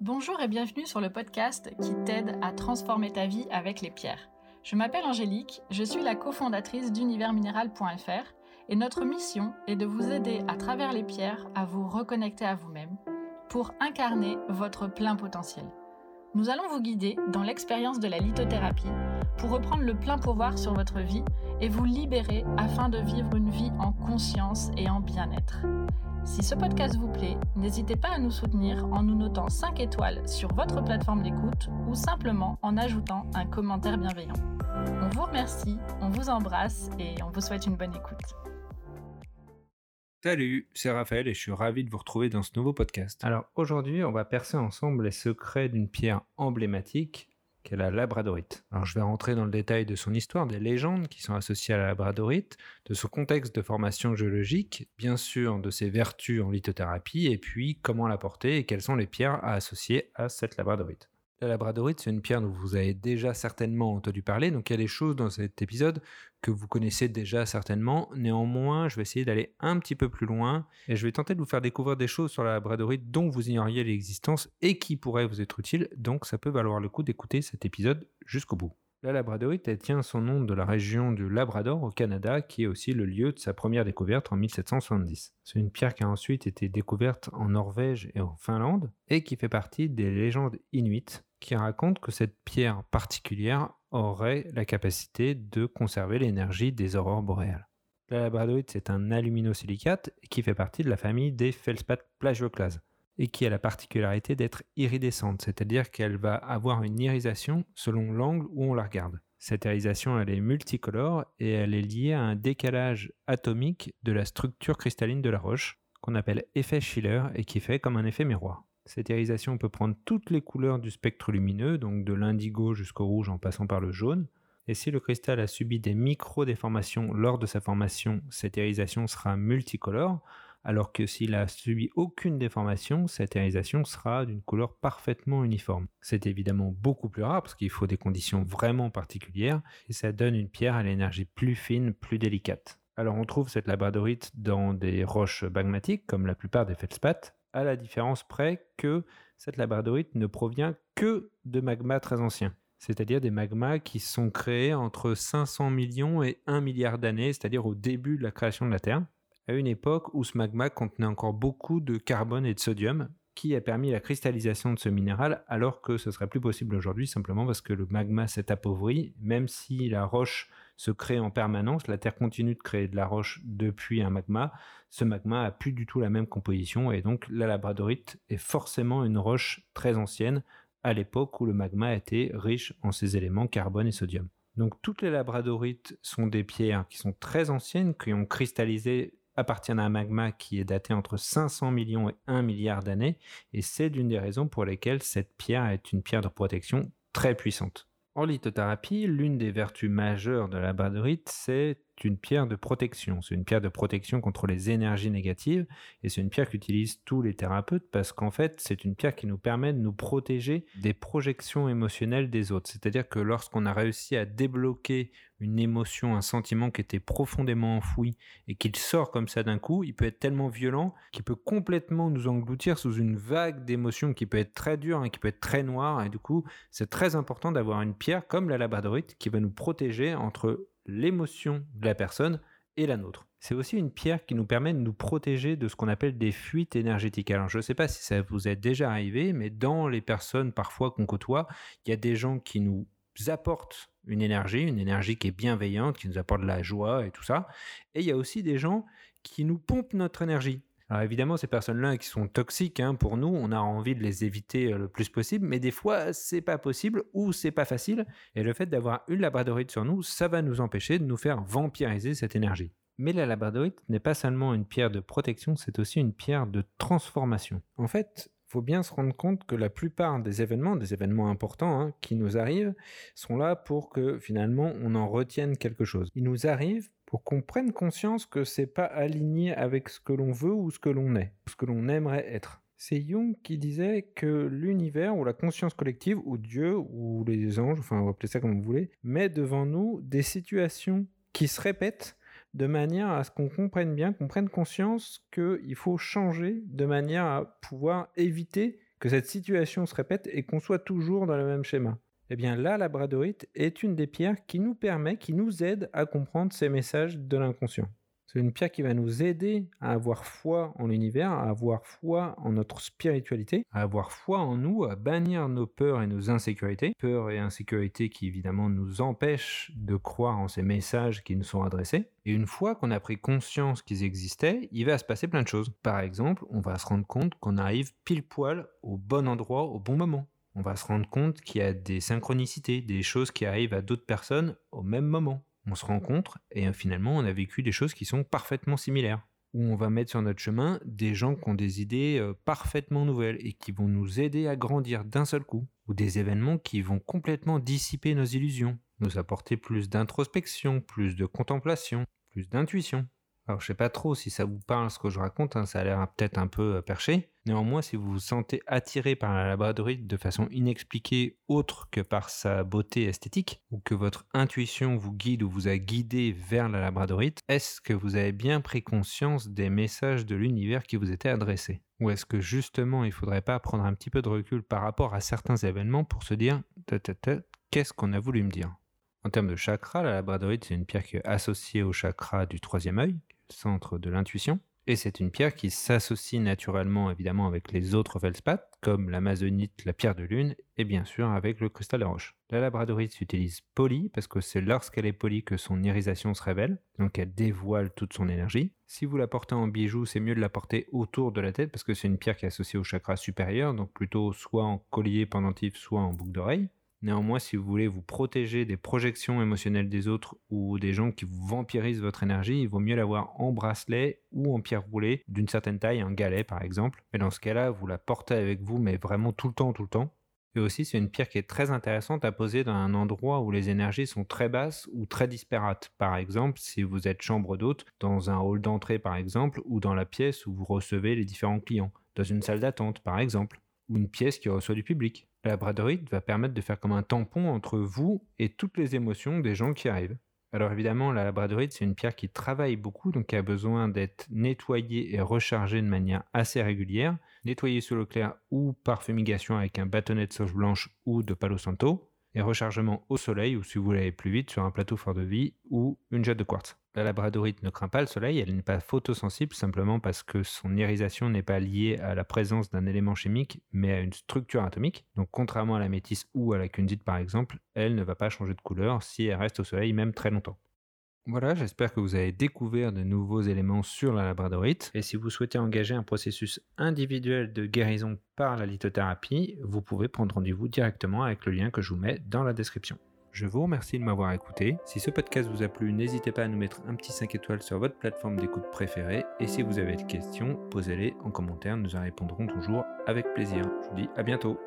Bonjour et bienvenue sur le podcast qui t'aide à transformer ta vie avec les pierres. Je m'appelle Angélique, je suis la cofondatrice d'universminéral.fr et notre mission est de vous aider à travers les pierres à vous reconnecter à vous-même pour incarner votre plein potentiel. Nous allons vous guider dans l'expérience de la lithothérapie pour reprendre le plein pouvoir sur votre vie et vous libérer afin de vivre une vie en conscience et en bien-être. Si ce podcast vous plaît, n'hésitez pas à nous soutenir en nous notant 5 étoiles sur votre plateforme d'écoute ou simplement en ajoutant un commentaire bienveillant. On vous remercie, on vous embrasse et on vous souhaite une bonne écoute. Salut, c'est Raphaël et je suis ravi de vous retrouver dans ce nouveau podcast. Alors aujourd'hui, on va percer ensemble les secrets d'une pierre emblématique qu'est la labradorite. Alors je vais rentrer dans le détail de son histoire, des légendes qui sont associées à la labradorite, de son contexte de formation géologique, bien sûr de ses vertus en lithothérapie, et puis comment la porter et quelles sont les pierres à associer à cette labradorite. La labradorite, c'est une pierre dont vous avez déjà certainement entendu parler, donc il y a des choses dans cet épisode que vous connaissez déjà certainement. Néanmoins, je vais essayer d'aller un petit peu plus loin et je vais tenter de vous faire découvrir des choses sur la labradorite dont vous ignoriez l'existence et qui pourraient vous être utiles, donc ça peut valoir le coup d'écouter cet épisode jusqu'au bout. La labradorite, elle tient son nom de la région du Labrador au Canada, qui est aussi le lieu de sa première découverte en 1770. C'est une pierre qui a ensuite été découverte en Norvège et en Finlande, et qui fait partie des légendes inuites, qui racontent que cette pierre particulière aurait la capacité de conserver l'énergie des aurores boréales. La labradorite, c'est un aluminosilicate qui fait partie de la famille des feldspath plagioclases et qui a la particularité d'être iridescente, c'est-à-dire qu'elle va avoir une irisation selon l'angle où on la regarde. Cette irisation, elle est multicolore et elle est liée à un décalage atomique de la structure cristalline de la roche, qu'on appelle effet Schiller et qui fait comme un effet miroir. Cette irisation peut prendre toutes les couleurs du spectre lumineux, donc de l'indigo jusqu'au rouge en passant par le jaune. Et si le cristal a subi des micro-déformations lors de sa formation, cette irisation sera multicolore, alors que s'il a subi aucune déformation, cette irisation sera d'une couleur parfaitement uniforme. C'est évidemment beaucoup plus rare parce qu'il faut des conditions vraiment particulières et ça donne une pierre à l'énergie plus fine, plus délicate. Alors on trouve cette labradorite dans des roches magmatiques comme la plupart des feldspaths, à la différence près que cette labradorite ne provient que de magmas très anciens. C'est-à-dire des magmas qui sont créés entre 500 millions et 1 milliard d'années, c'est-à-dire au début de la création de la Terre à une époque où ce magma contenait encore beaucoup de carbone et de sodium, qui a permis la cristallisation de ce minéral, alors que ce serait plus possible aujourd'hui simplement parce que le magma s'est appauvri, même si la roche se crée en permanence, la Terre continue de créer de la roche depuis un magma, ce magma a plus du tout la même composition et donc la labradorite est forcément une roche très ancienne à l'époque où le magma était riche en ces éléments carbone et sodium. Donc toutes les labradorites sont des pierres qui sont très anciennes, qui ont cristallisé appartient à un magma qui est daté entre 500 millions et 1 milliard d'années, et c'est l'une des raisons pour lesquelles cette pierre est une pierre de protection très puissante. En lithothérapie, l'une des vertus majeures de la badorite, c'est une pierre de protection. C'est une pierre de protection contre les énergies négatives et c'est une pierre qu'utilisent tous les thérapeutes parce qu'en fait, c'est une pierre qui nous permet de nous protéger des projections émotionnelles des autres. C'est-à-dire que lorsqu'on a réussi à débloquer une émotion, un sentiment qui était profondément enfoui et qu'il sort comme ça d'un coup, il peut être tellement violent qu'il peut complètement nous engloutir sous une vague d'émotions qui peut être très dure et qui peut être très noire. Et du coup, c'est très important d'avoir une pierre comme la labradorite qui va nous protéger entre l'émotion de la personne et la nôtre. C'est aussi une pierre qui nous permet de nous protéger de ce qu'on appelle des fuites énergétiques. Alors je ne sais pas si ça vous est déjà arrivé, mais dans les personnes parfois qu'on côtoie, il y a des gens qui nous apportent une énergie, une énergie qui est bienveillante, qui nous apporte de la joie et tout ça. Et il y a aussi des gens qui nous pompent notre énergie. Alors évidemment, ces personnes-là qui sont toxiques hein, pour nous, on a envie de les éviter euh, le plus possible, mais des fois c'est pas possible ou c'est pas facile. Et le fait d'avoir une labradorite sur nous, ça va nous empêcher de nous faire vampiriser cette énergie. Mais la labradorite n'est pas seulement une pierre de protection, c'est aussi une pierre de transformation. En fait, faut bien se rendre compte que la plupart des événements, des événements importants hein, qui nous arrivent, sont là pour que finalement on en retienne quelque chose. Ils nous arrivent pour qu'on prenne conscience que c'est pas aligné avec ce que l'on veut ou ce que l'on est, ce que l'on aimerait être. C'est Jung qui disait que l'univers ou la conscience collective ou Dieu ou les anges, enfin on va ça comme vous voulez, met devant nous des situations qui se répètent de manière à ce qu'on comprenne bien, qu'on prenne conscience qu'il faut changer de manière à pouvoir éviter que cette situation se répète et qu'on soit toujours dans le même schéma. Eh bien, la labradorite est une des pierres qui nous permet, qui nous aide à comprendre ces messages de l'inconscient. C'est une pierre qui va nous aider à avoir foi en l'univers, à avoir foi en notre spiritualité, à avoir foi en nous, à bannir nos peurs et nos insécurités. Peurs et insécurités qui évidemment nous empêchent de croire en ces messages qui nous sont adressés. Et une fois qu'on a pris conscience qu'ils existaient, il va se passer plein de choses. Par exemple, on va se rendre compte qu'on arrive pile poil au bon endroit au bon moment. On va se rendre compte qu'il y a des synchronicités, des choses qui arrivent à d'autres personnes au même moment on se rencontre et euh, finalement on a vécu des choses qui sont parfaitement similaires. Où on va mettre sur notre chemin des gens qui ont des idées euh, parfaitement nouvelles et qui vont nous aider à grandir d'un seul coup. Ou des événements qui vont complètement dissiper nos illusions, nous apporter plus d'introspection, plus de contemplation, plus d'intuition. Alors je sais pas trop si ça vous parle ce que je raconte, hein, ça a l'air peut-être un peu euh, perché. Néanmoins, si vous vous sentez attiré par la labradorite de façon inexpliquée autre que par sa beauté esthétique, ou que votre intuition vous guide ou vous a guidé vers la labradorite, est-ce que vous avez bien pris conscience des messages de l'univers qui vous étaient adressés? Ou est-ce que justement il ne faudrait pas prendre un petit peu de recul par rapport à certains événements pour se dire qu'est-ce qu'on a voulu me dire? En termes de chakra, la labradorite, c'est une pierre qui est associée au chakra du troisième œil, centre de l'intuition. Et c'est une pierre qui s'associe naturellement évidemment avec les autres feldspaths, comme l'amazonite, la pierre de lune, et bien sûr avec le cristal de roche. La labradorite s'utilise polie parce que c'est lorsqu'elle est polie que son irisation se révèle, donc elle dévoile toute son énergie. Si vous la portez en bijou, c'est mieux de la porter autour de la tête parce que c'est une pierre qui est associée au chakra supérieur, donc plutôt soit en collier pendentif, soit en boucle d'oreille. Néanmoins, si vous voulez vous protéger des projections émotionnelles des autres ou des gens qui vous vampirisent votre énergie, il vaut mieux l'avoir en bracelet ou en pierre roulée d'une certaine taille, un galet par exemple. Et dans ce cas-là, vous la portez avec vous, mais vraiment tout le temps, tout le temps. Et aussi, c'est une pierre qui est très intéressante à poser dans un endroit où les énergies sont très basses ou très disparates. Par exemple, si vous êtes chambre d'hôte, dans un hall d'entrée par exemple, ou dans la pièce où vous recevez les différents clients, dans une salle d'attente par exemple, ou une pièce qui reçoit du public. La labradorite va permettre de faire comme un tampon entre vous et toutes les émotions des gens qui arrivent. Alors évidemment, la labradorite, c'est une pierre qui travaille beaucoup, donc qui a besoin d'être nettoyée et rechargée de manière assez régulière, nettoyée sous l'eau claire ou par fumigation avec un bâtonnet de sauge blanche ou de palo santo, et rechargement au soleil ou si vous voulez aller plus vite sur un plateau fort de vie ou une jette de quartz. La labradorite ne craint pas le soleil, elle n'est pas photosensible simplement parce que son irisation n'est pas liée à la présence d'un élément chimique mais à une structure atomique. Donc contrairement à la métisse ou à la cundite par exemple, elle ne va pas changer de couleur si elle reste au soleil même très longtemps. Voilà, j'espère que vous avez découvert de nouveaux éléments sur la labradorite. Et si vous souhaitez engager un processus individuel de guérison par la lithothérapie, vous pouvez prendre rendez-vous directement avec le lien que je vous mets dans la description. Je vous remercie de m'avoir écouté. Si ce podcast vous a plu, n'hésitez pas à nous mettre un petit 5 étoiles sur votre plateforme d'écoute préférée. Et si vous avez des questions, posez-les en commentaire, nous en répondrons toujours avec plaisir. Je vous dis à bientôt.